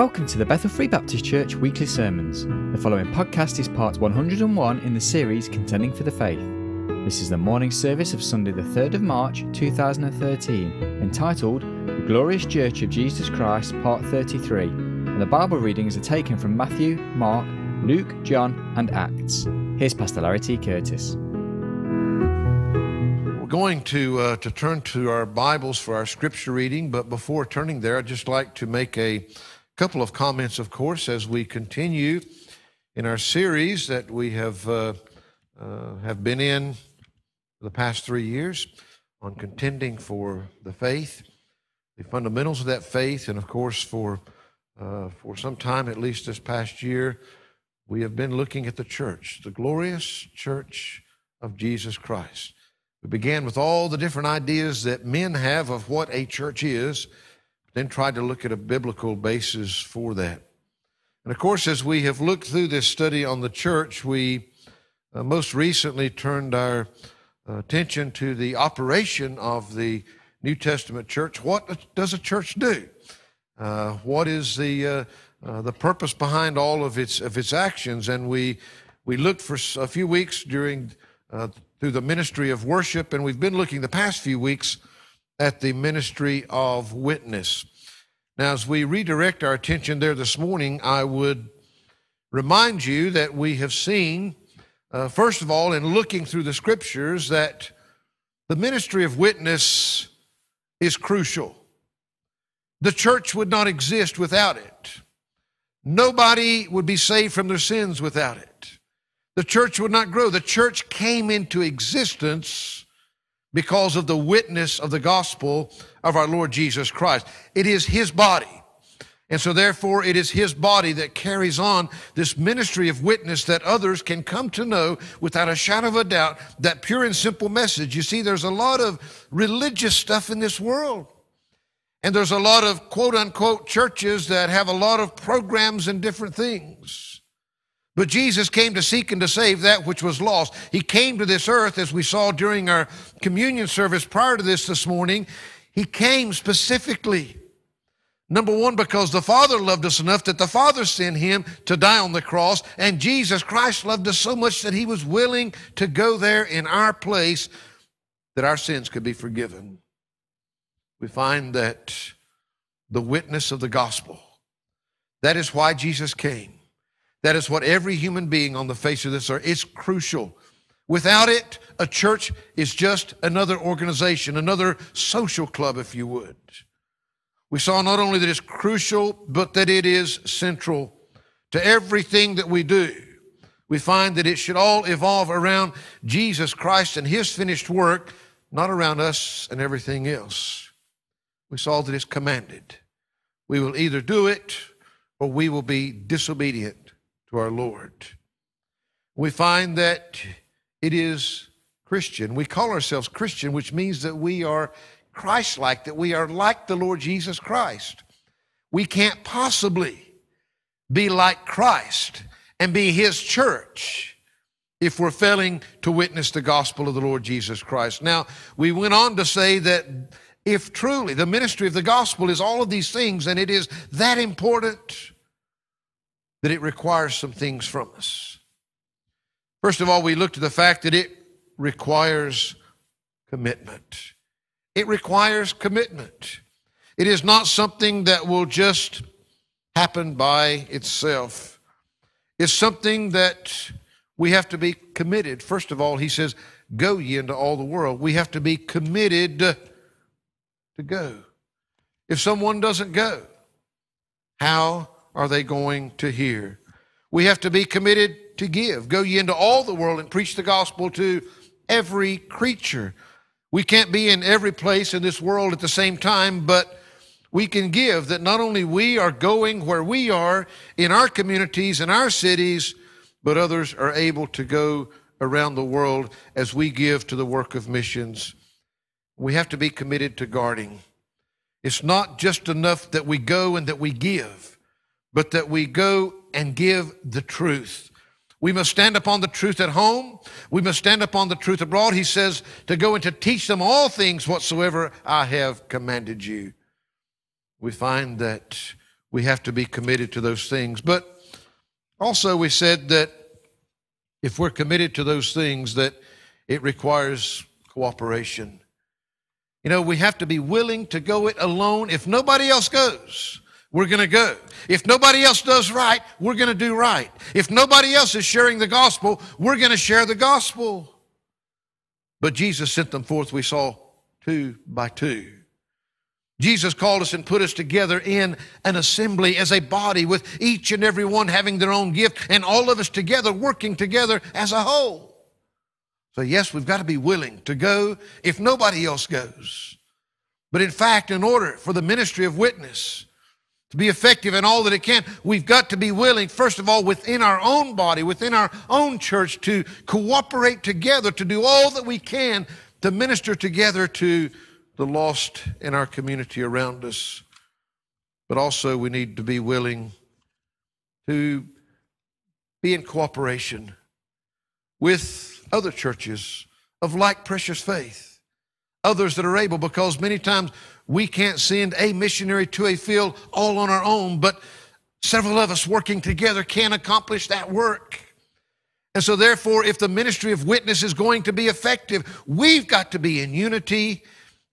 Welcome to the Bethel Free Baptist Church weekly sermons. The following podcast is part 101 in the series Contending for the Faith. This is the morning service of Sunday, the 3rd of March 2013, entitled The Glorious Church of Jesus Christ, Part 33. And the Bible readings are taken from Matthew, Mark, Luke, John, and Acts. Here's Pastor Larry T. Curtis. We're going to, uh, to turn to our Bibles for our scripture reading, but before turning there, I'd just like to make a couple of comments, of course, as we continue in our series that we have, uh, uh, have been in the past three years on contending for the faith, the fundamentals of that faith, and of course, for, uh, for some time, at least this past year, we have been looking at the church, the glorious church of Jesus Christ. We began with all the different ideas that men have of what a church is then tried to look at a biblical basis for that. And of course, as we have looked through this study on the church, we uh, most recently turned our uh, attention to the operation of the New Testament church. What does a church do? Uh, what is the uh, uh, the purpose behind all of its of its actions? And we we looked for a few weeks during uh, through the ministry of worship, and we've been looking the past few weeks at the ministry of witness. Now, as we redirect our attention there this morning, I would remind you that we have seen, uh, first of all, in looking through the scriptures, that the ministry of witness is crucial. The church would not exist without it. Nobody would be saved from their sins without it. The church would not grow. The church came into existence because of the witness of the gospel of our Lord Jesus Christ. It is His body. And so therefore it is His body that carries on this ministry of witness that others can come to know without a shadow of a doubt that pure and simple message. You see, there's a lot of religious stuff in this world. And there's a lot of quote unquote churches that have a lot of programs and different things. But Jesus came to seek and to save that which was lost. He came to this earth, as we saw during our communion service prior to this this morning. He came specifically, number one, because the Father loved us enough that the Father sent him to die on the cross, and Jesus Christ loved us so much that he was willing to go there in our place that our sins could be forgiven. We find that the witness of the gospel, that is why Jesus came. That is what every human being on the face of this earth, it's crucial. Without it, a church is just another organization, another social club, if you would. We saw not only that it's crucial, but that it is central to everything that we do. We find that it should all evolve around Jesus Christ and His finished work, not around us and everything else. We saw that it's commanded. We will either do it or we will be disobedient to our Lord. We find that it is Christian. We call ourselves Christian, which means that we are Christ like, that we are like the Lord Jesus Christ. We can't possibly be like Christ and be His church if we're failing to witness the gospel of the Lord Jesus Christ. Now, we went on to say that if truly the ministry of the gospel is all of these things and it is that important, that it requires some things from us. First of all, we looked at the fact that it requires commitment. It requires commitment. It is not something that will just happen by itself. It's something that we have to be committed. First of all, he says, Go ye into all the world. We have to be committed to go. If someone doesn't go, how are they going to hear? We have to be committed to give. Go ye into all the world and preach the gospel to every creature. We can't be in every place in this world at the same time, but we can give that not only we are going where we are in our communities, in our cities, but others are able to go around the world as we give to the work of missions. We have to be committed to guarding. It's not just enough that we go and that we give but that we go and give the truth. We must stand upon the truth at home. We must stand upon the truth abroad. He says to go and to teach them all things whatsoever I have commanded you. We find that we have to be committed to those things. But also, we said that if we're committed to those things, that it requires cooperation. You know, we have to be willing to go it alone. If nobody else goes, we're going to go. If nobody else does right, we're going to do right. If nobody else is sharing the gospel, we're going to share the gospel. But Jesus sent them forth, we saw, two by two. Jesus called us and put us together in an assembly as a body with each and every one having their own gift and all of us together working together as a whole. So, yes, we've got to be willing to go if nobody else goes. But in fact, in order for the ministry of witness to be effective in all that it can, we've got to be willing, first of all, within our own body, within our own church, to cooperate together, to do all that we can to minister together to the lost in our community around us, but also we need to be willing to be in cooperation with other churches of like precious faith, others that are able, because many times we can't send a missionary to a field all on our own, but several of us working together can accomplish that work. And so, therefore, if the ministry of witness is going to be effective, we've got to be in unity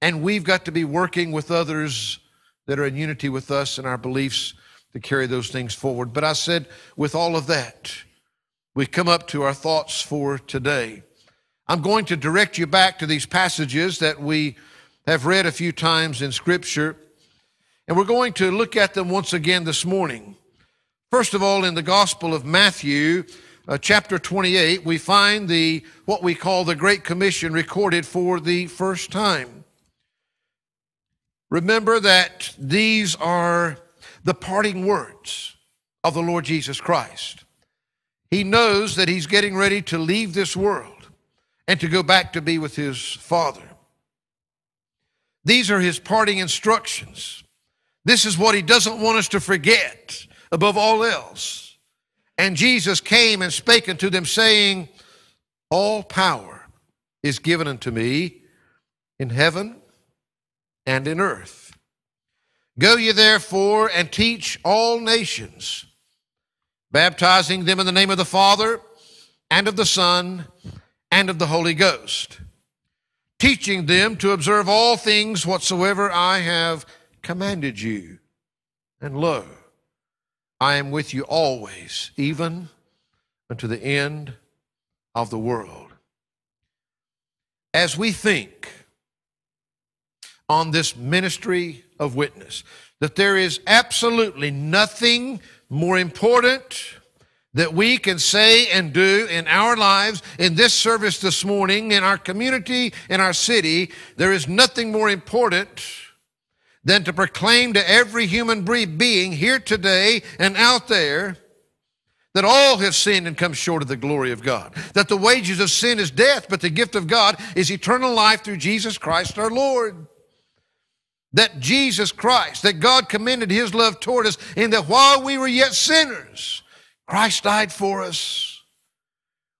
and we've got to be working with others that are in unity with us and our beliefs to carry those things forward. But I said, with all of that, we come up to our thoughts for today. I'm going to direct you back to these passages that we have read a few times in Scripture, and we're going to look at them once again this morning. First of all, in the Gospel of Matthew, uh, chapter 28, we find the what we call the Great Commission recorded for the first time. Remember that these are the parting words of the Lord Jesus Christ. He knows that he's getting ready to leave this world and to go back to be with his Father. These are his parting instructions. This is what he doesn't want us to forget above all else. And Jesus came and spake unto them, saying, All power is given unto me in heaven and in earth. Go ye therefore and teach all nations, baptizing them in the name of the Father and of the Son and of the Holy Ghost, teaching them to observe all things whatsoever I have commanded you. And lo, I am with you always, even unto the end of the world. As we think on this ministry of witness. That there is absolutely nothing more important that we can say and do in our lives, in this service this morning, in our community, in our city. There is nothing more important than to proclaim to every human being here today and out there that all have sinned and come short of the glory of God. That the wages of sin is death, but the gift of God is eternal life through Jesus Christ our Lord that Jesus Christ, that God commended his love toward us in that while we were yet sinners, Christ died for us.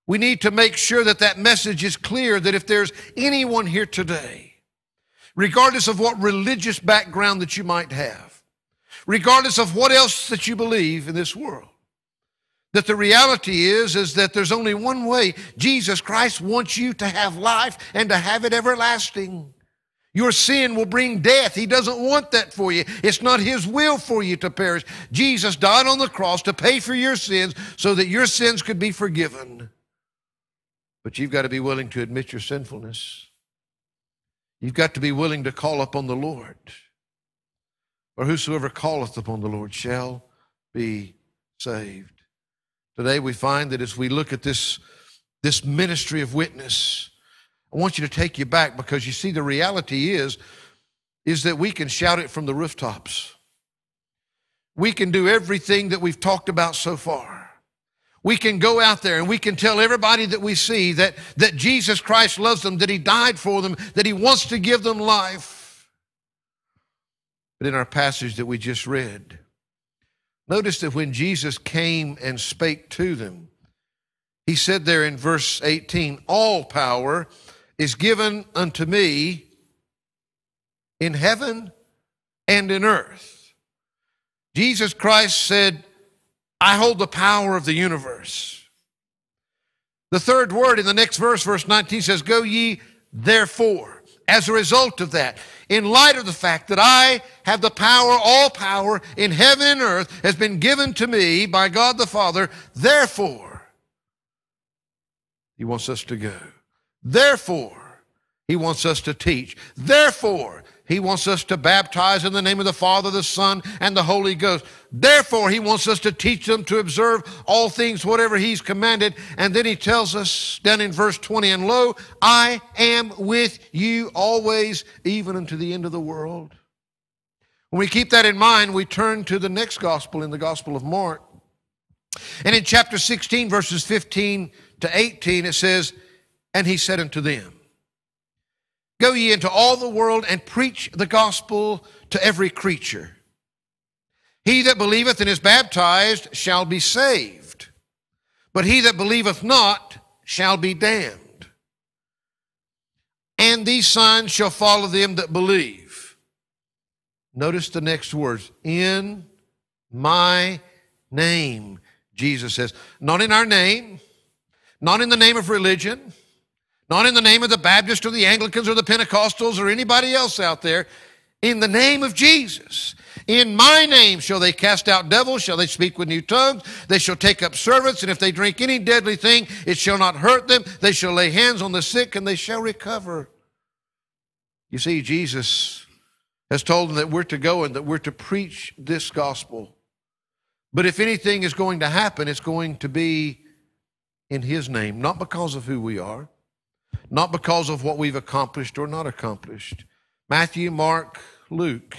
We need to make sure that that message is clear that if there's anyone here today, regardless of what religious background that you might have, regardless of what else that you believe in this world, that the reality is is that there's only one way Jesus Christ wants you to have life and to have it everlasting. Your sin will bring death. He doesn't want that for you. It's not His will for you to perish. Jesus died on the cross to pay for your sins so that your sins could be forgiven. But you've got to be willing to admit your sinfulness. You've got to be willing to call upon the Lord. For whosoever calleth upon the Lord shall be saved. Today we find that as we look at this, this ministry of witness, I want you to take you back because you see the reality is is that we can shout it from the rooftops. We can do everything that we've talked about so far. We can go out there and we can tell everybody that we see that, that Jesus Christ loves them, that He died for them, that He wants to give them life. But in our passage that we just read, notice that when Jesus came and spake to them, He said there in verse 18, All power is given unto me in heaven and in earth. Jesus Christ said, I hold the power of the universe. The third word in the next verse, verse 19 says, Go ye therefore. As a result of that, in light of the fact that I have the power, all power in heaven and earth has been given to me by God the Father, therefore, He wants us to go. Therefore, He wants us to teach. Therefore, he wants us to baptize in the name of the Father, the Son, and the Holy Ghost. Therefore, He wants us to teach them to observe all things, whatever He's commanded. And then He tells us down in verse 20, and lo, I am with you always, even unto the end of the world. When we keep that in mind, we turn to the next gospel in the Gospel of Mark. And in chapter 16, verses 15 to 18, it says, And He said unto them, Go ye into all the world and preach the gospel to every creature. He that believeth and is baptized shall be saved, but he that believeth not shall be damned. And these signs shall follow them that believe. Notice the next words in my name, Jesus says. Not in our name, not in the name of religion not in the name of the Baptists or the Anglicans or the Pentecostals or anybody else out there. In the name of Jesus. In my name shall they cast out devils, shall they speak with new tongues, they shall take up servants, and if they drink any deadly thing, it shall not hurt them. They shall lay hands on the sick, and they shall recover. You see, Jesus has told them that we're to go and that we're to preach this gospel. But if anything is going to happen, it's going to be in His name, not because of who we are, not because of what we've accomplished or not accomplished. Matthew, Mark, Luke.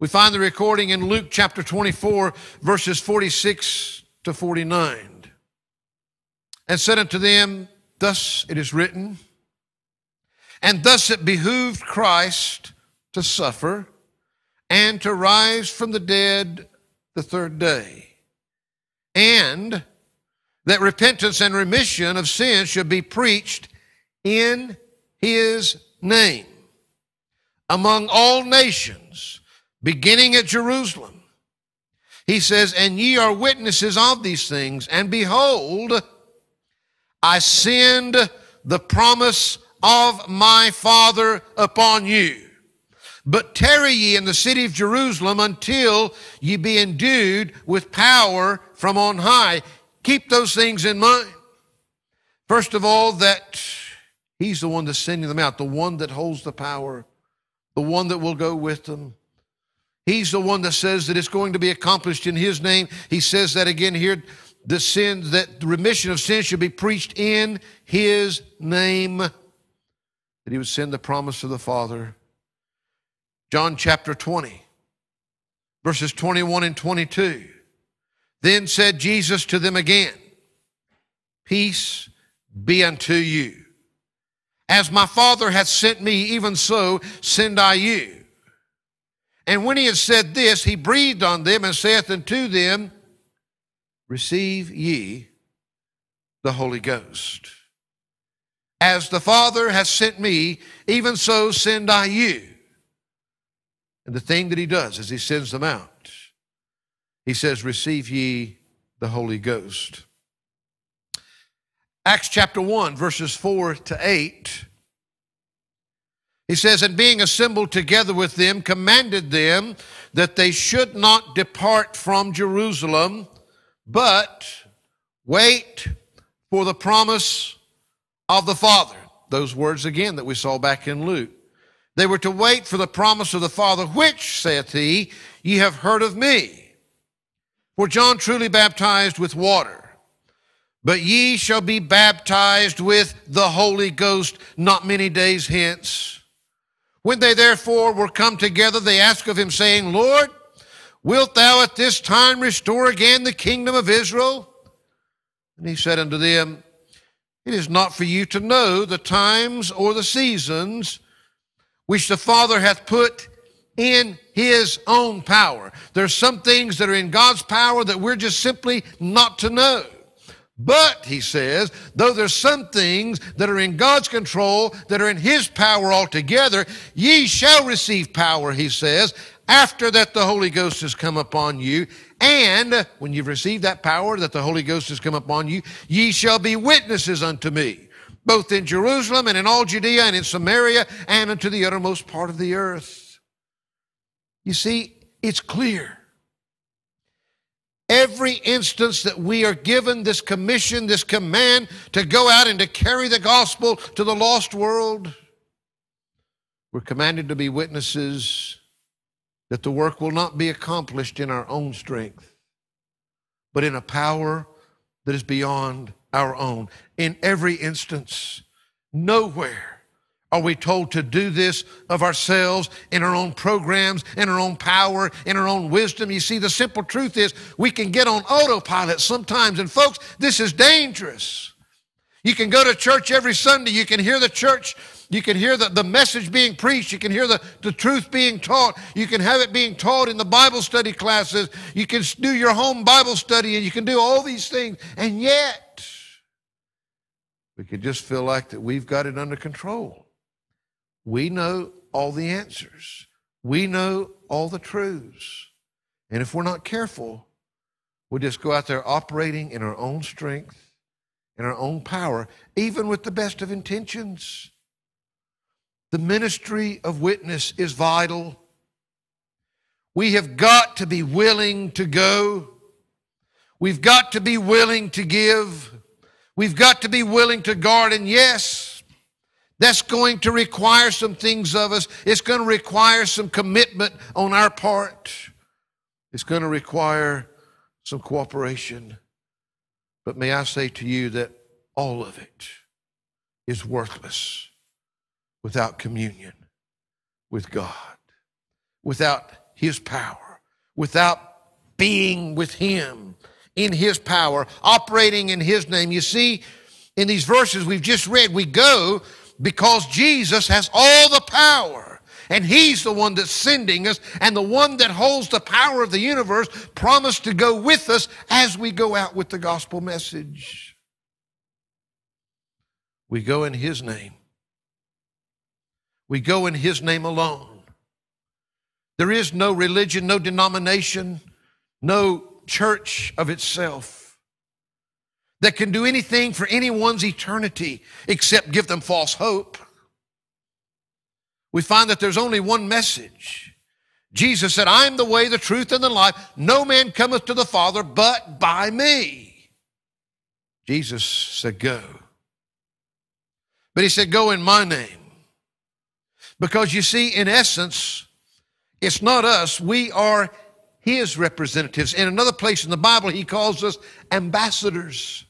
We find the recording in Luke chapter 24, verses 46 to 49. And said unto them, Thus it is written, and thus it behooved Christ to suffer and to rise from the dead the third day, and that repentance and remission of sins should be preached in his name among all nations, beginning at Jerusalem. He says, And ye are witnesses of these things, and behold, I send the promise of my Father upon you. But tarry ye in the city of Jerusalem until ye be endued with power from on high. Keep those things in mind. First of all, that He's the one that's sending them out, the one that holds the power, the one that will go with them. He's the one that says that it's going to be accomplished in His name. He says that again here the sin, that remission of sin should be preached in His name, that He would send the promise of the Father. John chapter 20, verses 21 and 22. Then said Jesus to them again, Peace be unto you. As my Father hath sent me, even so send I you. And when he had said this, he breathed on them and saith unto them, Receive ye the Holy Ghost. As the Father hath sent me, even so send I you. And the thing that he does is he sends them out. He says, Receive ye the Holy Ghost. Acts chapter 1, verses 4 to 8. He says, And being assembled together with them, commanded them that they should not depart from Jerusalem, but wait for the promise of the Father. Those words again that we saw back in Luke. They were to wait for the promise of the Father, which, saith he, ye have heard of me. For John truly baptized with water but ye shall be baptized with the Holy Ghost not many days hence. When they therefore were come together, they asked of him, saying, Lord, wilt thou at this time restore again the kingdom of Israel? And he said unto them, It is not for you to know the times or the seasons which the Father hath put in his own power. There's some things that are in God's power that we're just simply not to know. But, he says, though there's some things that are in God's control, that are in His power altogether, ye shall receive power, he says, after that the Holy Ghost has come upon you, and when you've received that power that the Holy Ghost has come upon you, ye shall be witnesses unto me, both in Jerusalem and in all Judea and in Samaria and unto the uttermost part of the earth. You see, it's clear. Every instance that we are given this commission, this command to go out and to carry the gospel to the lost world, we're commanded to be witnesses that the work will not be accomplished in our own strength, but in a power that is beyond our own. In every instance, nowhere are we told to do this of ourselves in our own programs, in our own power, in our own wisdom? You see, the simple truth is we can get on autopilot sometimes. And folks, this is dangerous. You can go to church every Sunday. You can hear the church. You can hear the, the message being preached. You can hear the, the truth being taught. You can have it being taught in the Bible study classes. You can do your home Bible study and you can do all these things. And yet, we could just feel like that we've got it under control. We know all the answers. We know all the truths. And if we're not careful, we'll just go out there operating in our own strength, in our own power, even with the best of intentions. The ministry of witness is vital. We have got to be willing to go. We've got to be willing to give. We've got to be willing to guard. And yes, that's going to require some things of us. It's going to require some commitment on our part. It's going to require some cooperation. But may I say to you that all of it is worthless without communion with God, without His power, without being with Him in His power, operating in His name. You see, in these verses we've just read, we go because Jesus has all the power. And He's the one that's sending us, and the one that holds the power of the universe promised to go with us as we go out with the gospel message. We go in His name. We go in His name alone. There is no religion, no denomination, no church of itself that can do anything for anyone's eternity except give them false hope. We find that there's only one message. Jesus said, I am the way, the truth, and the life. No man cometh to the Father but by me. Jesus said, Go. But he said, Go in my name. Because you see, in essence, it's not us. We are his representatives. In another place in the Bible, he calls us ambassadors.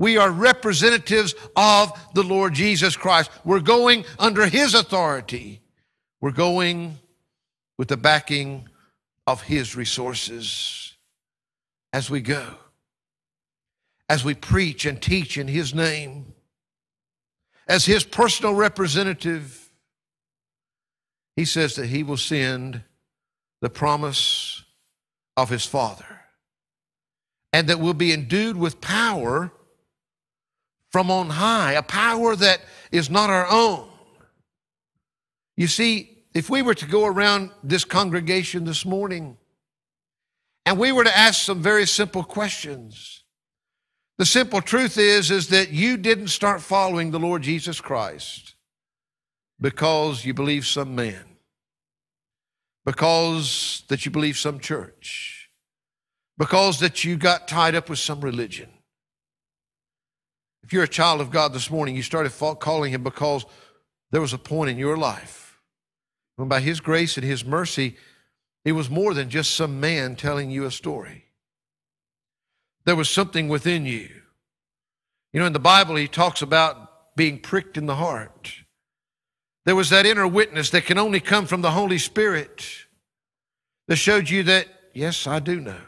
We are representatives of the Lord Jesus Christ. We're going under His authority. We're going with the backing of His resources as we go, as we preach and teach in His name, as His personal representative. He says that He will send the promise of His Father and that we'll be endued with power from on high, a power that is not our own. You see, if we were to go around this congregation this morning and we were to ask some very simple questions, the simple truth is, is that you didn't start following the Lord Jesus Christ because you believe some man, because that you believe some church, because that you got tied up with some religion. If you're a child of God this morning, you started calling him because there was a point in your life when, by his grace and his mercy, it was more than just some man telling you a story. There was something within you. You know, in the Bible, he talks about being pricked in the heart. There was that inner witness that can only come from the Holy Spirit that showed you that, yes, I do know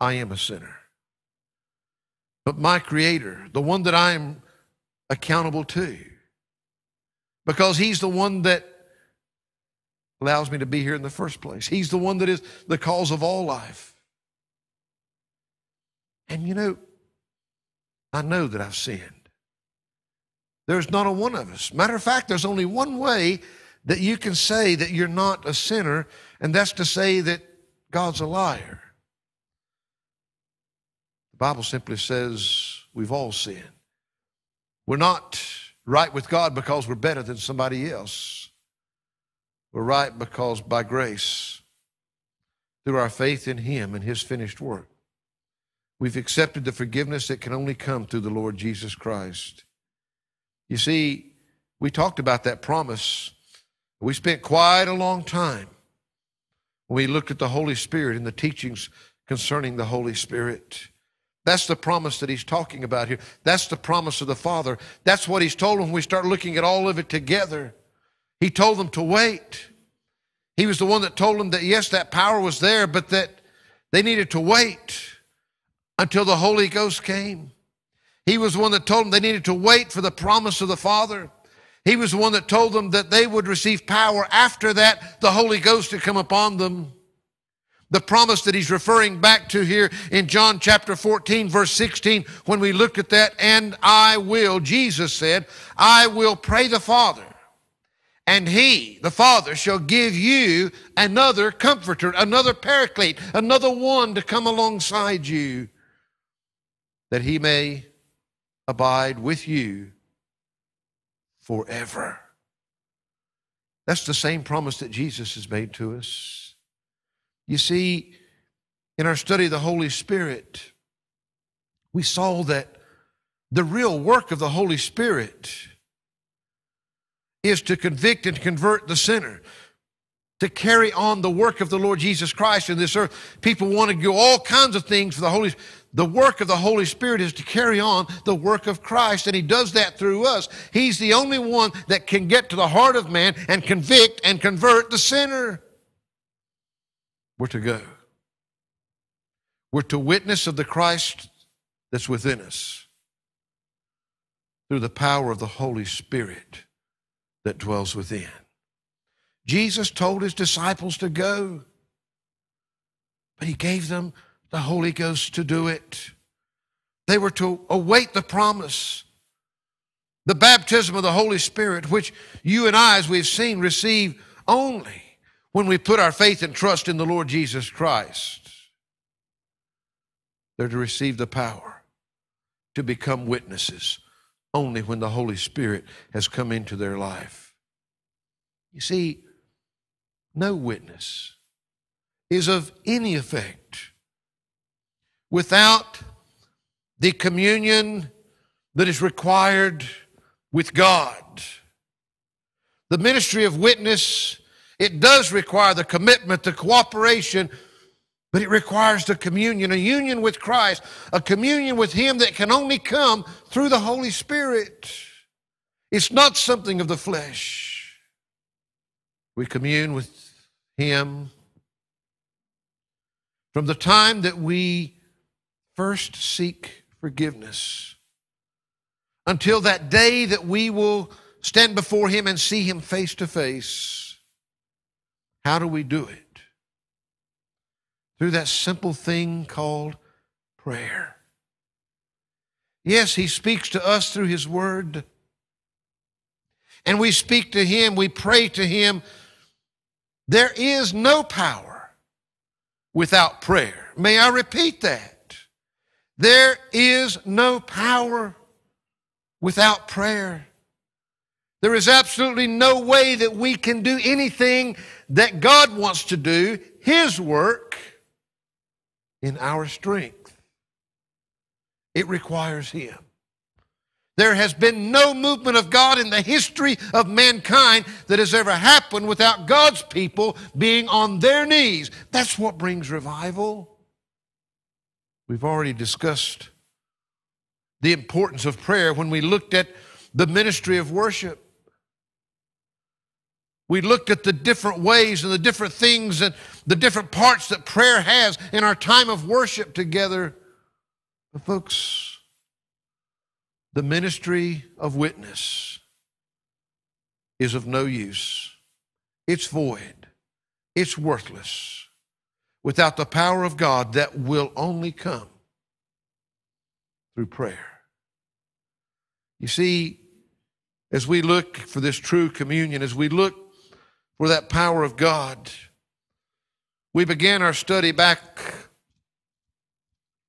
I am a sinner but my Creator, the one that I am accountable to. Because He's the one that allows me to be here in the first place. He's the one that is the cause of all life. And you know, I know that I've sinned. There's not a one of us. Matter of fact, there's only one way that you can say that you're not a sinner, and that's to say that God's a liar. Bible simply says we've all sinned. We're not right with God because we're better than somebody else. We're right because by grace, through our faith in Him and His finished work, we've accepted the forgiveness that can only come through the Lord Jesus Christ. You see, we talked about that promise. We spent quite a long time when we looked at the Holy Spirit and the teachings concerning the Holy Spirit. That's the promise that he's talking about here. That's the promise of the Father. That's what he's told them when we start looking at all of it together. He told them to wait. He was the one that told them that, yes, that power was there, but that they needed to wait until the Holy Ghost came. He was the one that told them they needed to wait for the promise of the Father. He was the one that told them that they would receive power after that, the Holy Ghost had come upon them. The promise that he's referring back to here in John chapter 14, verse 16, when we looked at that, and I will, Jesus said, I will pray the Father, and he, the Father, shall give you another comforter, another paraclete, another one to come alongside you, that he may abide with you forever. That's the same promise that Jesus has made to us. You see, in our study of the Holy Spirit, we saw that the real work of the Holy Spirit is to convict and convert the sinner, to carry on the work of the Lord Jesus Christ in this earth. People want to do all kinds of things for the Holy the work of the Holy Spirit is to carry on the work of Christ, and He does that through us. He's the only one that can get to the heart of man and convict and convert the sinner. We're to go. We're to witness of the Christ that's within us through the power of the Holy Spirit that dwells within. Jesus told his disciples to go, but he gave them the Holy Ghost to do it. They were to await the promise, the baptism of the Holy Spirit, which you and I, as we've seen, receive only when we put our faith and trust in the Lord Jesus Christ, they're to receive the power to become witnesses only when the Holy Spirit has come into their life. You see, no witness is of any effect without the communion that is required with God. The ministry of witness it does require the commitment, the cooperation, but it requires the communion, a union with Christ, a communion with Him that can only come through the Holy Spirit. It's not something of the flesh. We commune with Him from the time that we first seek forgiveness until that day that we will stand before Him and see Him face to face. How do we do it? Through that simple thing called prayer. Yes, He speaks to us through His Word. And we speak to Him, we pray to Him. There is no power without prayer. May I repeat that? There is no power without prayer. There is absolutely no way that we can do anything that God wants to do, His work, in our strength. It requires Him. There has been no movement of God in the history of mankind that has ever happened without God's people being on their knees. That's what brings revival. We've already discussed the importance of prayer when we looked at the ministry of worship. We looked at the different ways and the different things and the different parts that prayer has in our time of worship together. But, folks, the ministry of witness is of no use. It's void. It's worthless without the power of God that will only come through prayer. You see, as we look for this true communion, as we look for that power of God. We began our study back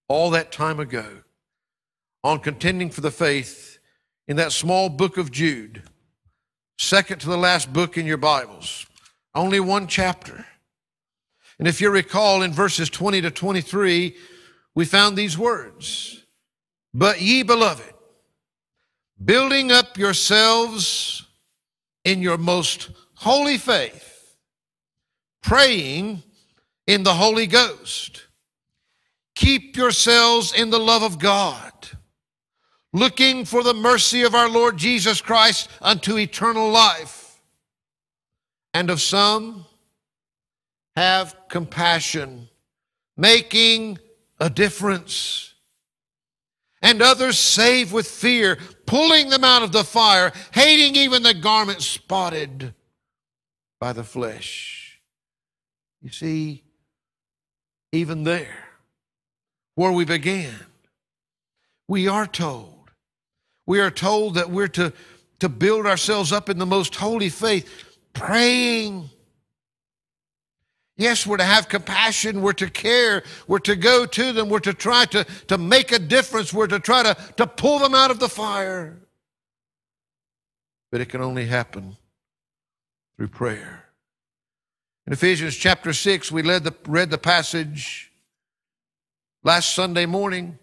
all that time ago on contending for the faith in that small book of Jude, second to the last book in your Bibles, only one chapter. And if you recall in verses 20 to 23, we found these words But ye beloved, building up yourselves in your most holy faith, praying in the Holy Ghost. Keep yourselves in the love of God, looking for the mercy of our Lord Jesus Christ unto eternal life. And of some, have compassion, making a difference. And others save with fear, pulling them out of the fire, hating even the garment spotted by the flesh. You see, even there, where we began, we are told, we are told that we're to, to build ourselves up in the most holy faith, praying Yes, we're to have compassion. We're to care. We're to go to them. We're to try to, to make a difference. We're to try to, to pull them out of the fire. But it can only happen through prayer. In Ephesians chapter 6, we led the, read the passage last Sunday morning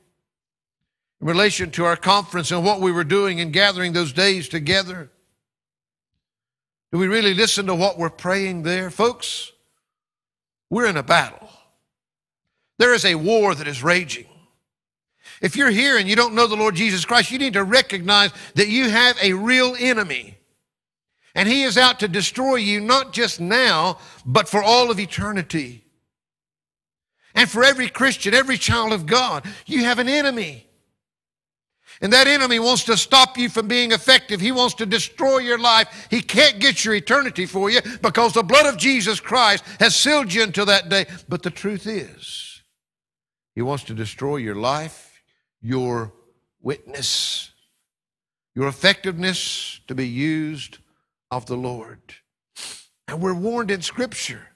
in relation to our conference and what we were doing and gathering those days together. Do we really listen to what we're praying there? Folks, we're in a battle. There is a war that is raging. If you're here and you don't know the Lord Jesus Christ, you need to recognize that you have a real enemy. And he is out to destroy you not just now, but for all of eternity. And for every Christian, every child of God, you have an enemy. And that enemy wants to stop you from being effective. He wants to destroy your life. He can't get your eternity for you because the blood of Jesus Christ has sealed you until that day. But the truth is, he wants to destroy your life, your witness, your effectiveness to be used of the Lord. And we're warned in Scripture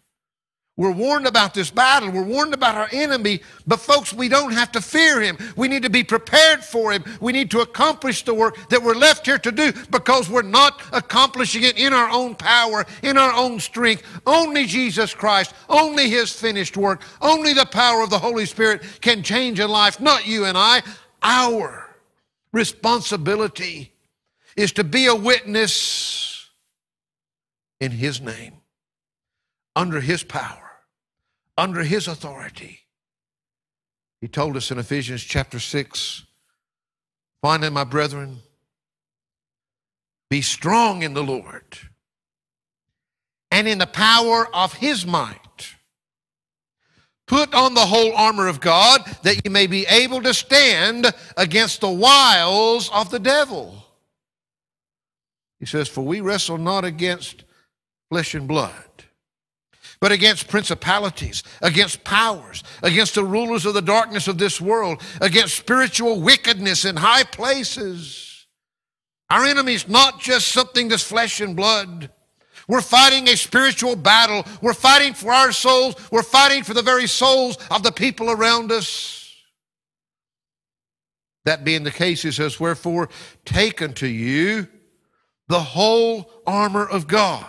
we're warned about this battle. We're warned about our enemy. But, folks, we don't have to fear him. We need to be prepared for him. We need to accomplish the work that we're left here to do because we're not accomplishing it in our own power, in our own strength. Only Jesus Christ, only his finished work, only the power of the Holy Spirit can change a life, not you and I. Our responsibility is to be a witness in his name, under his power under his authority. He told us in Ephesians chapter 6 finally, my brethren, be strong in the Lord and in the power of his might. Put on the whole armor of God that you may be able to stand against the wiles of the devil. He says, For we wrestle not against flesh and blood but against principalities, against powers, against the rulers of the darkness of this world, against spiritual wickedness in high places. Our enemy is not just something that's flesh and blood. We're fighting a spiritual battle. We're fighting for our souls. We're fighting for the very souls of the people around us. That being the case, he says, Wherefore, take unto you the whole armor of God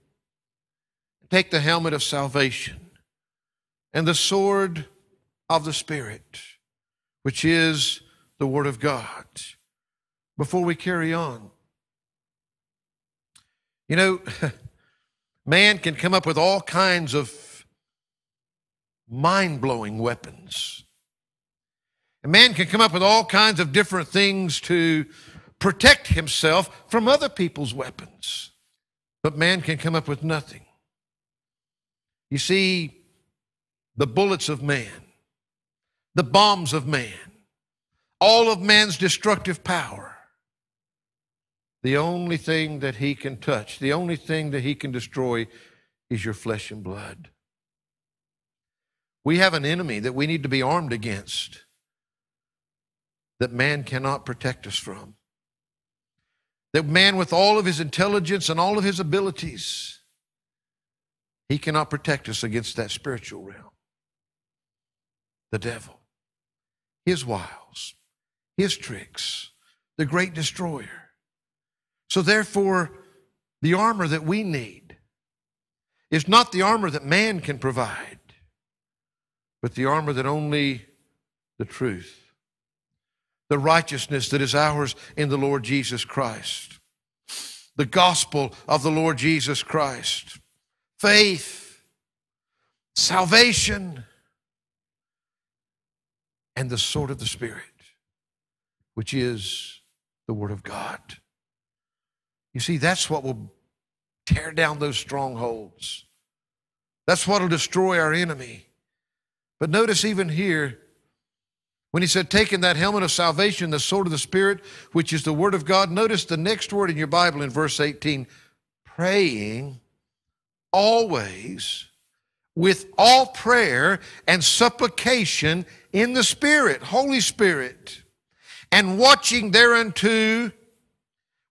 take the helmet of salvation and the sword of the Spirit, which is the Word of God. Before we carry on, you know, man can come up with all kinds of mind blowing weapons. And man can come up with all kinds of different things to protect himself from other people's weapons. But man can come up with nothing You see, the bullets of man, the bombs of man, all of man's destructive power, the only thing that he can touch, the only thing that he can destroy is your flesh and blood. We have an enemy that we need to be armed against that man cannot protect us from. That man, with all of his intelligence and all of his abilities, he cannot protect us against that spiritual realm. The devil, his wiles, his tricks, the great destroyer. So, therefore, the armor that we need is not the armor that man can provide, but the armor that only the truth the righteousness that is ours in the Lord Jesus Christ, the gospel of the Lord Jesus Christ, faith, salvation, and the sword of the Spirit, which is the Word of God. You see, that's what will tear down those strongholds. That's what will destroy our enemy. But notice even here, when he said, taking that helmet of salvation, the sword of the Spirit, which is the Word of God, notice the next word in your Bible in verse 18 praying always with all prayer and supplication in the Spirit, Holy Spirit, and watching thereunto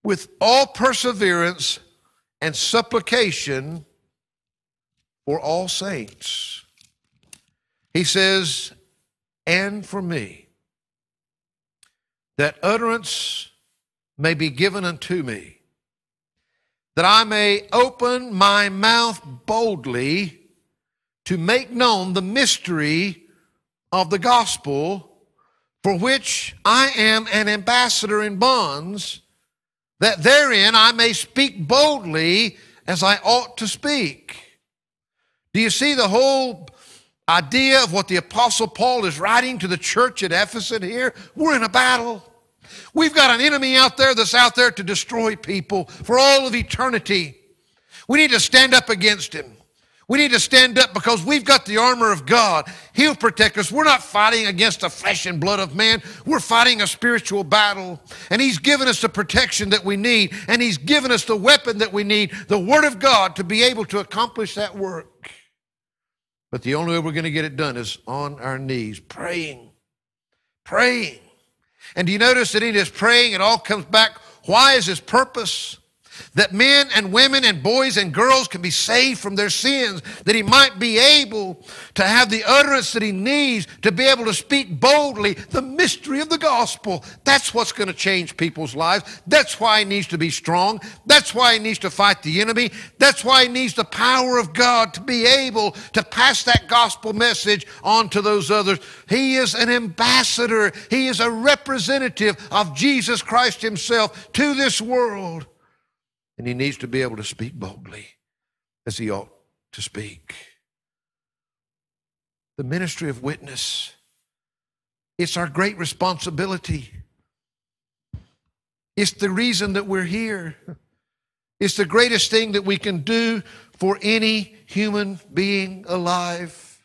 with all perseverance and supplication for all saints. He says, and for me, that utterance may be given unto me, that I may open my mouth boldly to make known the mystery of the gospel, for which I am an ambassador in bonds, that therein I may speak boldly as I ought to speak. Do you see the whole idea of what the Apostle Paul is writing to the church at Ephesus here. We're in a battle. We've got an enemy out there that's out there to destroy people for all of eternity. We need to stand up against him. We need to stand up because we've got the armor of God. He'll protect us. We're not fighting against the flesh and blood of man. We're fighting a spiritual battle. And He's given us the protection that we need. And He's given us the weapon that we need, the Word of God, to be able to accomplish that work. But the only way we're going to get it done is on our knees, praying, praying. And do you notice that in his praying, it all comes back? Why is his purpose? That men and women and boys and girls can be saved from their sins, that he might be able to have the utterance that he needs to be able to speak boldly the mystery of the gospel. That's what's going to change people's lives. That's why he needs to be strong. That's why he needs to fight the enemy. That's why he needs the power of God to be able to pass that gospel message on to those others. He is an ambassador. He is a representative of Jesus Christ himself to this world. And he needs to be able to speak boldly as he ought to speak. The ministry of witness, it's our great responsibility. It's the reason that we're here. It's the greatest thing that we can do for any human being alive.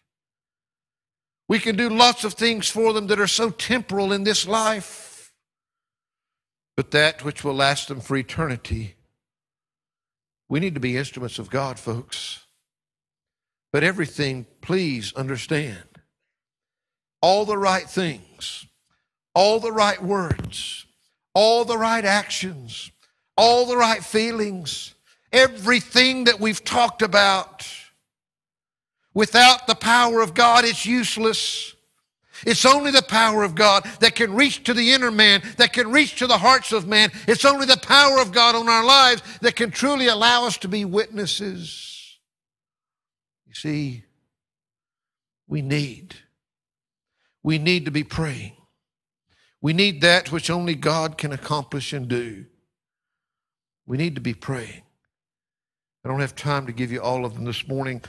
We can do lots of things for them that are so temporal in this life, but that which will last them for eternity we need to be instruments of God, folks. But everything, please understand, all the right things, all the right words, all the right actions, all the right feelings, everything that we've talked about, without the power of God, it's useless. It's only the power of God that can reach to the inner man, that can reach to the hearts of man. It's only the power of God on our lives that can truly allow us to be witnesses. You see, we need, we need to be praying. We need that which only God can accomplish and do. We need to be praying. I don't have time to give you all of them this morning.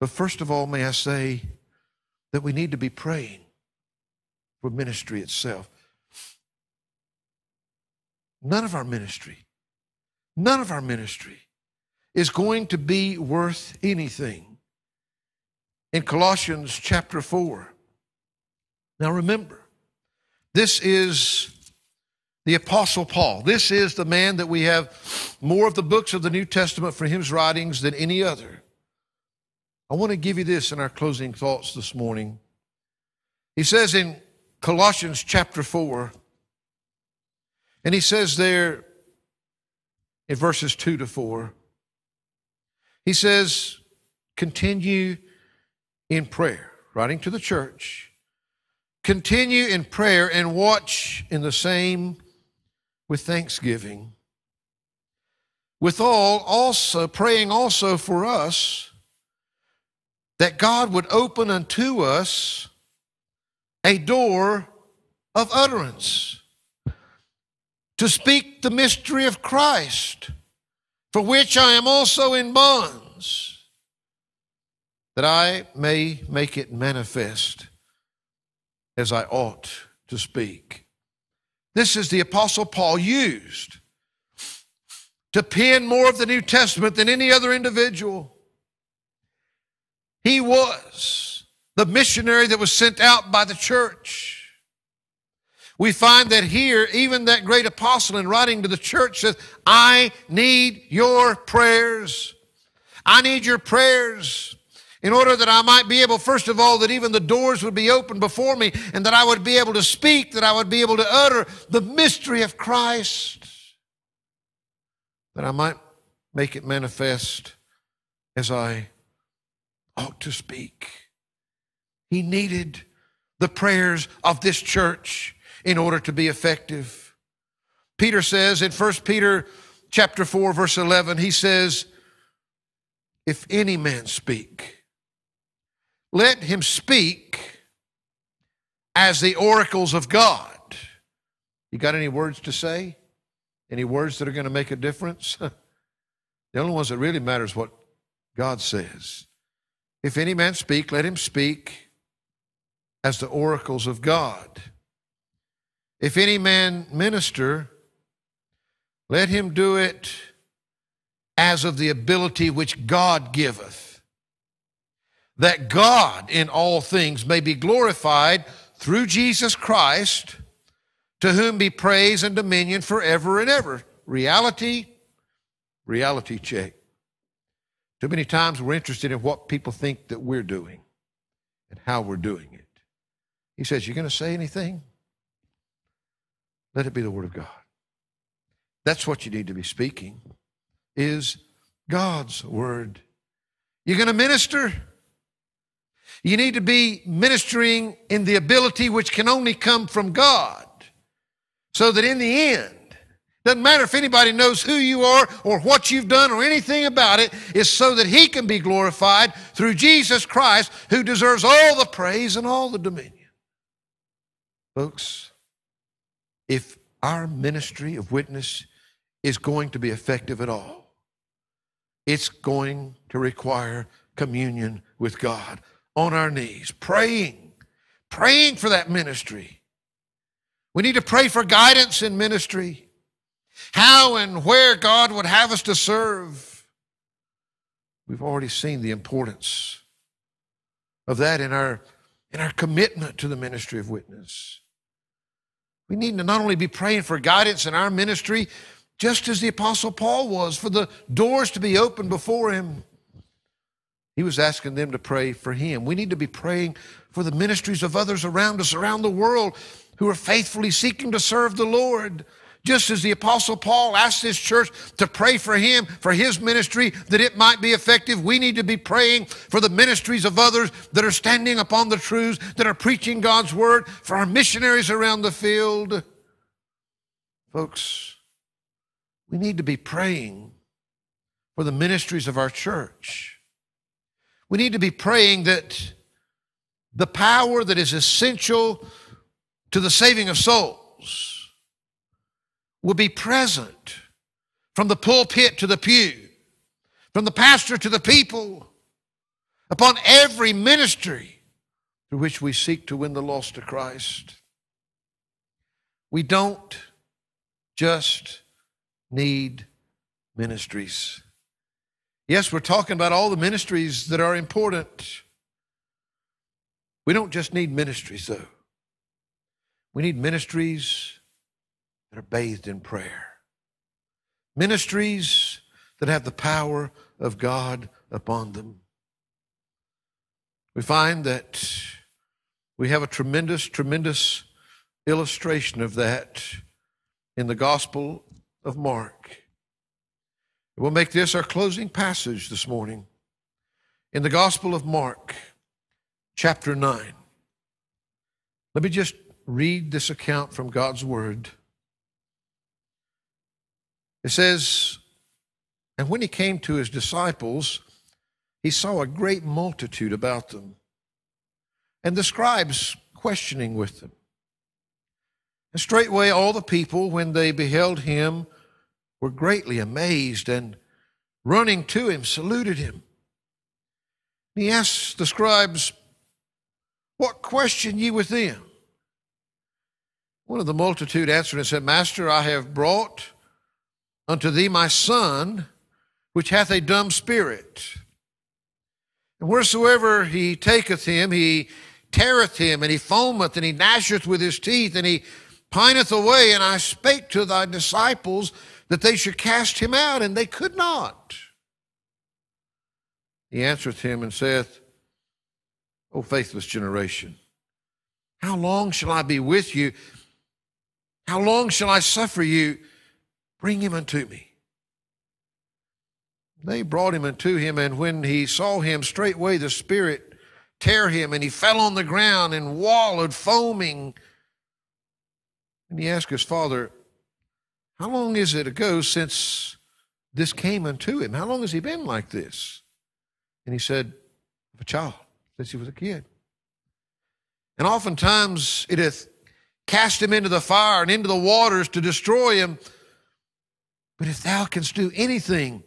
But first of all, may I say, that we need to be praying for ministry itself. None of our ministry, none of our ministry is going to be worth anything in Colossians chapter 4. Now remember, this is the Apostle Paul. This is the man that we have more of the books of the New Testament for his writings than any other. I want to give you this in our closing thoughts this morning. He says in Colossians chapter 4, and he says there in verses 2 to 4, he says, continue in prayer, writing to the church. Continue in prayer and watch in the same with thanksgiving. Withal, also praying also for us that God would open unto us a door of utterance to speak the mystery of Christ, for which I am also in bonds, that I may make it manifest as I ought to speak. This is the Apostle Paul used to pen more of the New Testament than any other individual. He was the missionary that was sent out by the church. We find that here, even that great apostle in writing to the church says, I need your prayers. I need your prayers in order that I might be able, first of all, that even the doors would be open before me and that I would be able to speak, that I would be able to utter the mystery of Christ, that I might make it manifest as I ought to speak. He needed the prayers of this church in order to be effective. Peter says in 1 Peter chapter 4 verse 11 he says if any man speak let him speak as the oracles of God. You got any words to say? Any words that are going to make a difference? the only ones that really matter is what God says. If any man speak, let him speak as the oracles of God. If any man minister, let him do it as of the ability which God giveth, that God in all things may be glorified through Jesus Christ, to whom be praise and dominion forever and ever. Reality, reality check. Too many times we're interested in what people think that we're doing and how we're doing it. He says, You're going to say anything? Let it be the Word of God. That's what you need to be speaking, is God's Word. You're going to minister? You need to be ministering in the ability which can only come from God, so that in the end, doesn't matter if anybody knows who you are or what you've done or anything about it. it, is so that He can be glorified through Jesus Christ, who deserves all the praise and all the dominion. Folks, if our ministry of witness is going to be effective at all, it's going to require communion with God on our knees, praying, praying for that ministry. We need to pray for guidance in ministry how and where God would have us to serve. We've already seen the importance of that in our, in our commitment to the ministry of witness. We need to not only be praying for guidance in our ministry, just as the Apostle Paul was, for the doors to be opened before him. He was asking them to pray for him. We need to be praying for the ministries of others around us, around the world, who are faithfully seeking to serve the Lord. Just as the Apostle Paul asked this church to pray for him, for his ministry, that it might be effective, we need to be praying for the ministries of others that are standing upon the truths, that are preaching God's word, for our missionaries around the field. Folks, we need to be praying for the ministries of our church. We need to be praying that the power that is essential to the saving of souls will be present from the pulpit to the pew, from the pastor to the people, upon every ministry through which we seek to win the lost to Christ. We don't just need ministries. Yes, we're talking about all the ministries that are important. We don't just need ministries, though. We need ministries that are bathed in prayer, ministries that have the power of God upon them. We find that we have a tremendous, tremendous illustration of that in the Gospel of Mark. We'll make this our closing passage this morning. In the Gospel of Mark, chapter 9. Let me just read this account from God's Word. It says, And when he came to his disciples, he saw a great multitude about them, and the scribes questioning with them. And straightway all the people, when they beheld him, were greatly amazed, and running to him, saluted him. He asked the scribes, What question ye with them? One of the multitude answered and said, Master, I have brought unto thee my son, which hath a dumb spirit. And wheresoever he taketh him, he teareth him, and he foameth, and he gnasheth with his teeth, and he pineth away. And I spake to thy disciples that they should cast him out, and they could not. He answereth him and saith, O faithless generation, how long shall I be with you? How long shall I suffer you? Bring him unto me. They brought him unto him, and when he saw him, straightway the Spirit tear him, and he fell on the ground and wallowed, foaming. And he asked his father, How long is it ago since this came unto him? How long has he been like this? And he said, a child, since he was a kid. And oftentimes it hath cast him into the fire and into the waters to destroy him. But if thou canst do anything,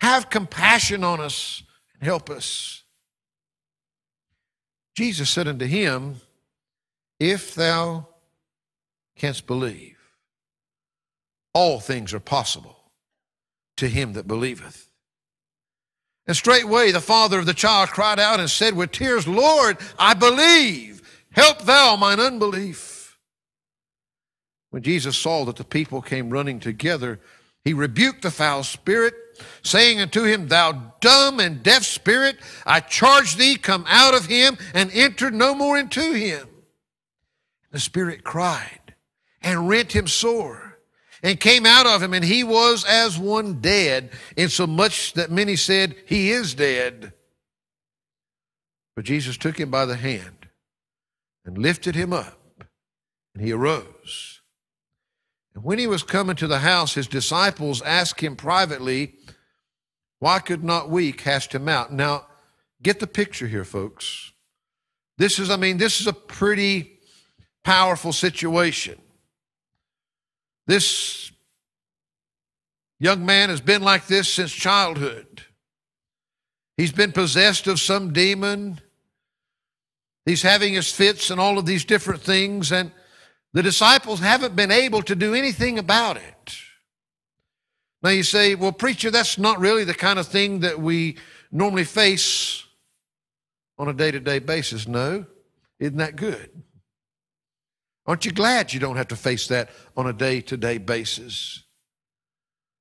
have compassion on us and help us. Jesus said unto him, If thou canst believe, all things are possible to him that believeth. And straightway the father of the child cried out and said with tears, Lord, I believe. Help thou mine unbelief. When Jesus saw that the people came running together, he rebuked the foul spirit, saying unto him, Thou dumb and deaf spirit, I charge thee, come out of him and enter no more into him. The spirit cried and rent him sore and came out of him, and he was as one dead, insomuch that many said, He is dead. But Jesus took him by the hand and lifted him up, and he arose. And when he was coming to the house, his disciples asked him privately, Why could not we cast him out? Now, get the picture here, folks. This is, I mean, this is a pretty powerful situation. This young man has been like this since childhood. He's been possessed of some demon. He's having his fits and all of these different things. And the disciples haven't been able to do anything about it. Now you say, well, preacher, that's not really the kind of thing that we normally face on a day to day basis. No, isn't that good? Aren't you glad you don't have to face that on a day to day basis?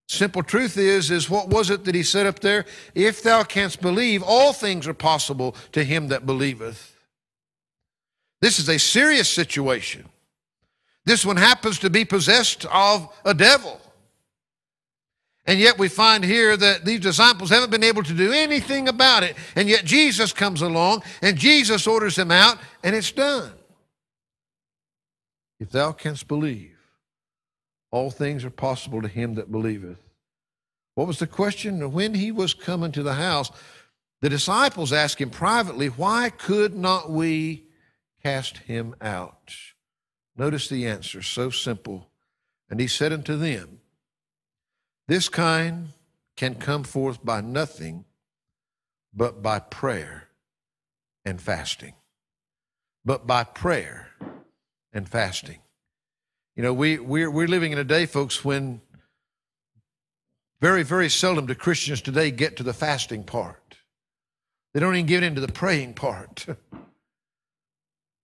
Simple truth is, is what was it that he said up there? If thou canst believe, all things are possible to him that believeth. This is a serious situation. This one happens to be possessed of a devil. And yet we find here that these disciples haven't been able to do anything about it. And yet Jesus comes along and Jesus orders them out and it's done. If thou canst believe, all things are possible to him that believeth. What was the question? When he was coming to the house, the disciples asked him privately, Why could not we cast him out? Notice the answer, so simple. And he said unto them, This kind can come forth by nothing but by prayer and fasting. But by prayer and fasting. You know, we, we're, we're living in a day, folks, when very, very seldom do Christians today get to the fasting part. They don't even get into the praying part.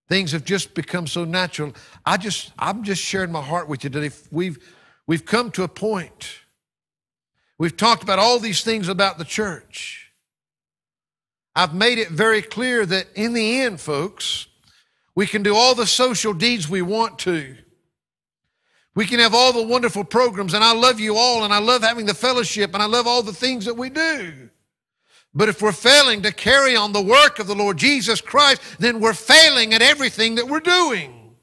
Things have just become so natural. I just, I'm just sharing my heart with you that if we've, we've come to a point, we've talked about all these things about the church. I've made it very clear that in the end, folks, we can do all the social deeds we want to. We can have all the wonderful programs, and I love you all, and I love having the fellowship, and I love all the things that we do. But if we're failing to carry on the work of the Lord Jesus Christ, then we're failing at everything that we're doing.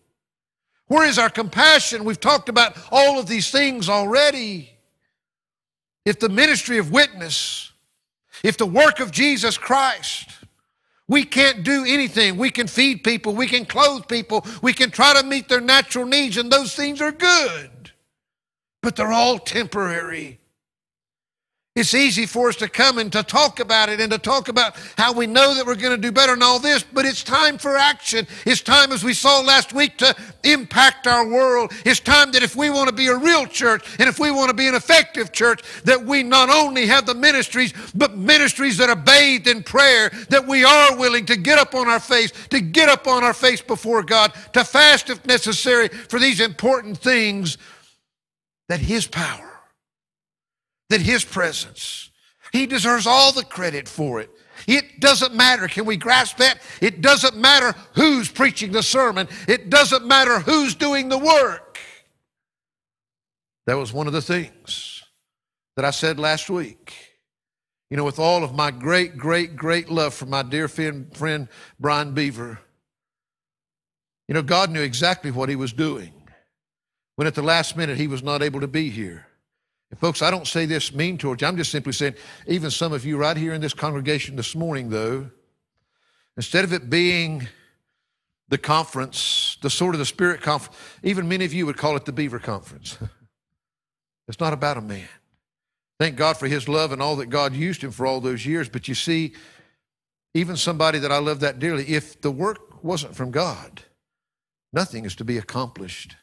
Where is our compassion? We've talked about all of these things already. If the ministry of witness, if the work of Jesus Christ, we can't do anything. We can feed people, we can clothe people, we can try to meet their natural needs, and those things are good. But they're all temporary. It's easy for us to come and to talk about it and to talk about how we know that we're going to do better and all this, but it's time for action. It's time, as we saw last week, to impact our world. It's time that if we want to be a real church and if we want to be an effective church, that we not only have the ministries, but ministries that are bathed in prayer, that we are willing to get up on our face, to get up on our face before God, to fast if necessary for these important things, that His power that His presence, He deserves all the credit for it. It doesn't matter. Can we grasp that? It doesn't matter who's preaching the sermon, it doesn't matter who's doing the work. That was one of the things that I said last week. You know, with all of my great, great, great love for my dear friend, friend Brian Beaver, you know, God knew exactly what he was doing when at the last minute he was not able to be here. And folks, I don't say this mean towards you. I'm just simply saying, even some of you right here in this congregation this morning, though, instead of it being the conference, the sword of the spirit conference, even many of you would call it the Beaver Conference. it's not about a man. Thank God for his love and all that God used him for all those years. But you see, even somebody that I love that dearly, if the work wasn't from God, nothing is to be accomplished.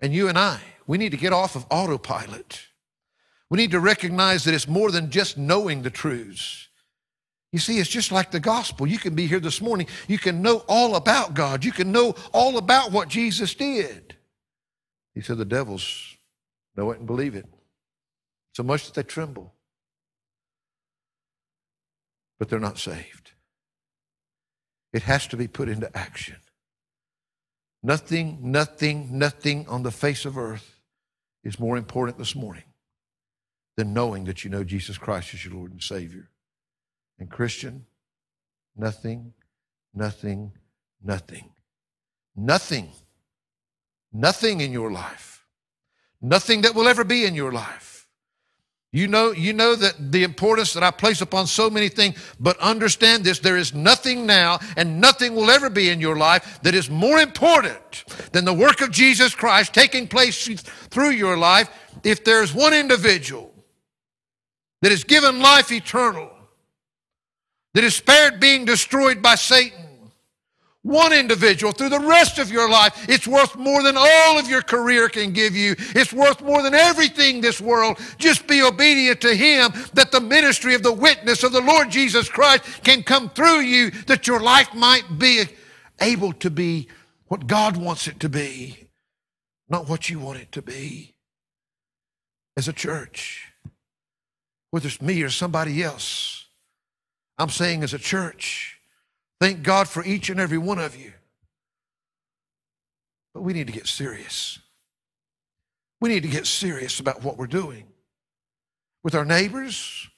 And you and I, we need to get off of autopilot. We need to recognize that it's more than just knowing the truths. You see, it's just like the gospel. You can be here this morning. You can know all about God. You can know all about what Jesus did. He said the devils know it and believe it so much that they tremble. But they're not saved. It has to be put into action. Nothing, nothing, nothing on the face of earth is more important this morning than knowing that you know Jesus Christ is your Lord and Savior. And Christian, nothing, nothing, nothing, nothing, nothing in your life, nothing that will ever be in your life. You know, you know that the importance that I place upon so many things, but understand this there is nothing now and nothing will ever be in your life that is more important than the work of Jesus Christ taking place through your life. If there's one individual that is given life eternal, that is spared being destroyed by Satan. One individual through the rest of your life, it's worth more than all of your career can give you. It's worth more than everything this world. Just be obedient to Him that the ministry of the witness of the Lord Jesus Christ can come through you, that your life might be able to be what God wants it to be, not what you want it to be. As a church, whether it's me or somebody else. I'm saying as a church, thank God for each and every one of you. But we need to get serious. We need to get serious about what we're doing with our neighbors,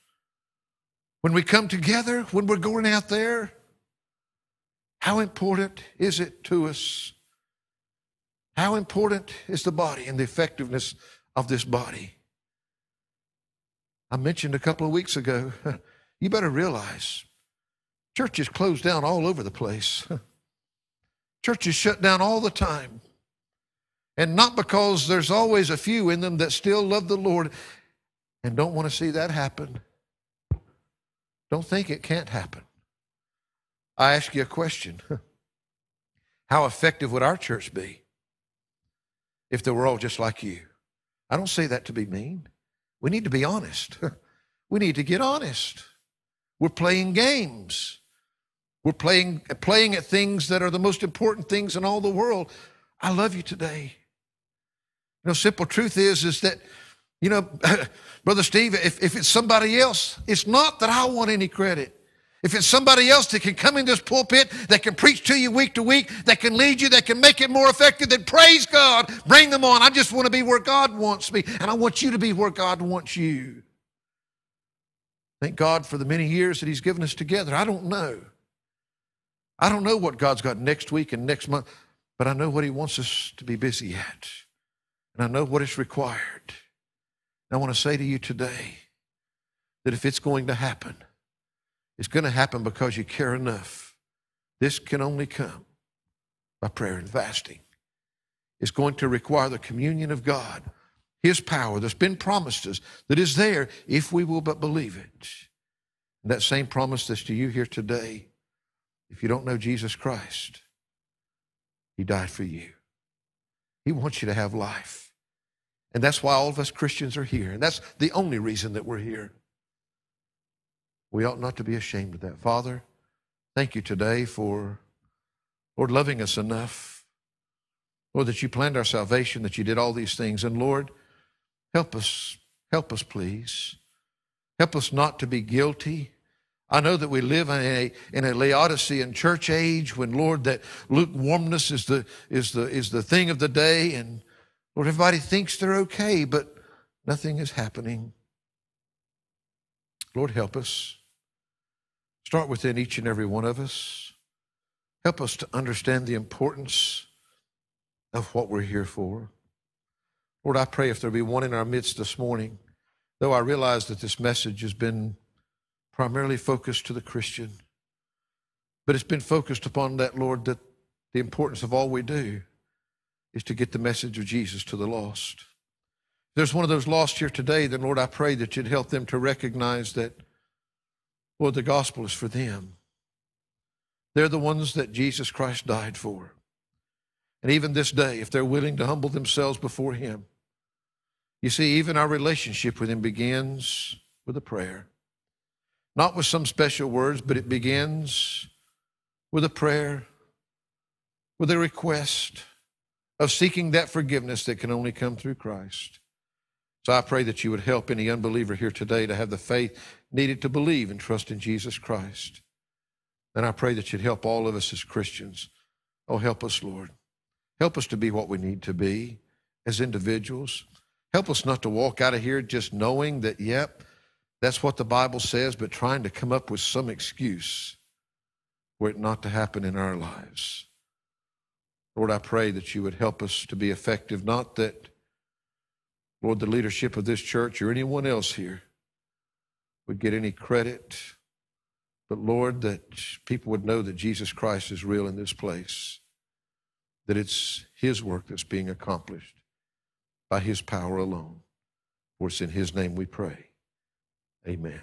when we come together, when we're going out there. How important is it to us? How important is the body and the effectiveness of this body? I mentioned a couple of weeks ago, you better realize churches closed down all over the place. Churches shut down all the time. And not because there's always a few in them that still love the Lord and don't want to see that happen. Don't think it can't happen. I ask you a question How effective would our church be if they were all just like you? I don't say that to be mean. We need to be honest. we need to get honest. We're playing games. We're playing, playing at things that are the most important things in all the world. I love you today. You know, simple truth is, is that, you know, Brother Steve, if, if it's somebody else, it's not that I want any credit. If it's somebody else that can come in this pulpit, that can preach to you week to week, that can lead you, that can make it more effective, then praise God. Bring them on. I just want to be where God wants me, and I want you to be where God wants you. Thank God for the many years that He's given us together. I don't know. I don't know what God's got next week and next month, but I know what He wants us to be busy at. And I know what is required. And I want to say to you today that if it's going to happen, it's going to happen because you care enough. This can only come by prayer and fasting. It's going to require the communion of God, His power that's been promised us, that is there if we will but believe it. And that same promise that's to you here today, if you don't know Jesus Christ, He died for you. He wants you to have life. And that's why all of us Christians are here. And that's the only reason that we're here. We ought not to be ashamed of that. Father, thank you today for, Lord, loving us enough. Lord, that you planned our salvation, that you did all these things. And Lord, help us, help us, please. Help us not to be guilty. I know that we live in a, in a Laodicean church age when, Lord, that lukewarmness is the, is, the, is the thing of the day. And Lord, everybody thinks they're okay, but nothing is happening. Lord, help us. Start within each and every one of us. Help us to understand the importance of what we're here for. Lord, I pray if there be one in our midst this morning, though I realize that this message has been primarily focused to the Christian, but it's been focused upon that, Lord, that the importance of all we do is to get the message of Jesus to the lost. If there's one of those lost here today, then Lord, I pray that you'd help them to recognize that Lord, the gospel is for them. They're the ones that Jesus Christ died for. And even this day, if they're willing to humble themselves before Him, you see, even our relationship with Him begins with a prayer. Not with some special words, but it begins with a prayer, with a request of seeking that forgiveness that can only come through Christ. So I pray that you would help any unbeliever here today to have the faith needed to believe and trust in Jesus Christ. And I pray that you'd help all of us as Christians. Oh, help us, Lord. Help us to be what we need to be as individuals. Help us not to walk out of here just knowing that, yep, that's what the Bible says, but trying to come up with some excuse for it not to happen in our lives. Lord, I pray that you would help us to be effective, not that Lord, the leadership of this church or anyone else here would get any credit, but Lord, that people would know that Jesus Christ is real in this place, that it's His work that's being accomplished by His power alone. For it's in His name we pray. Amen.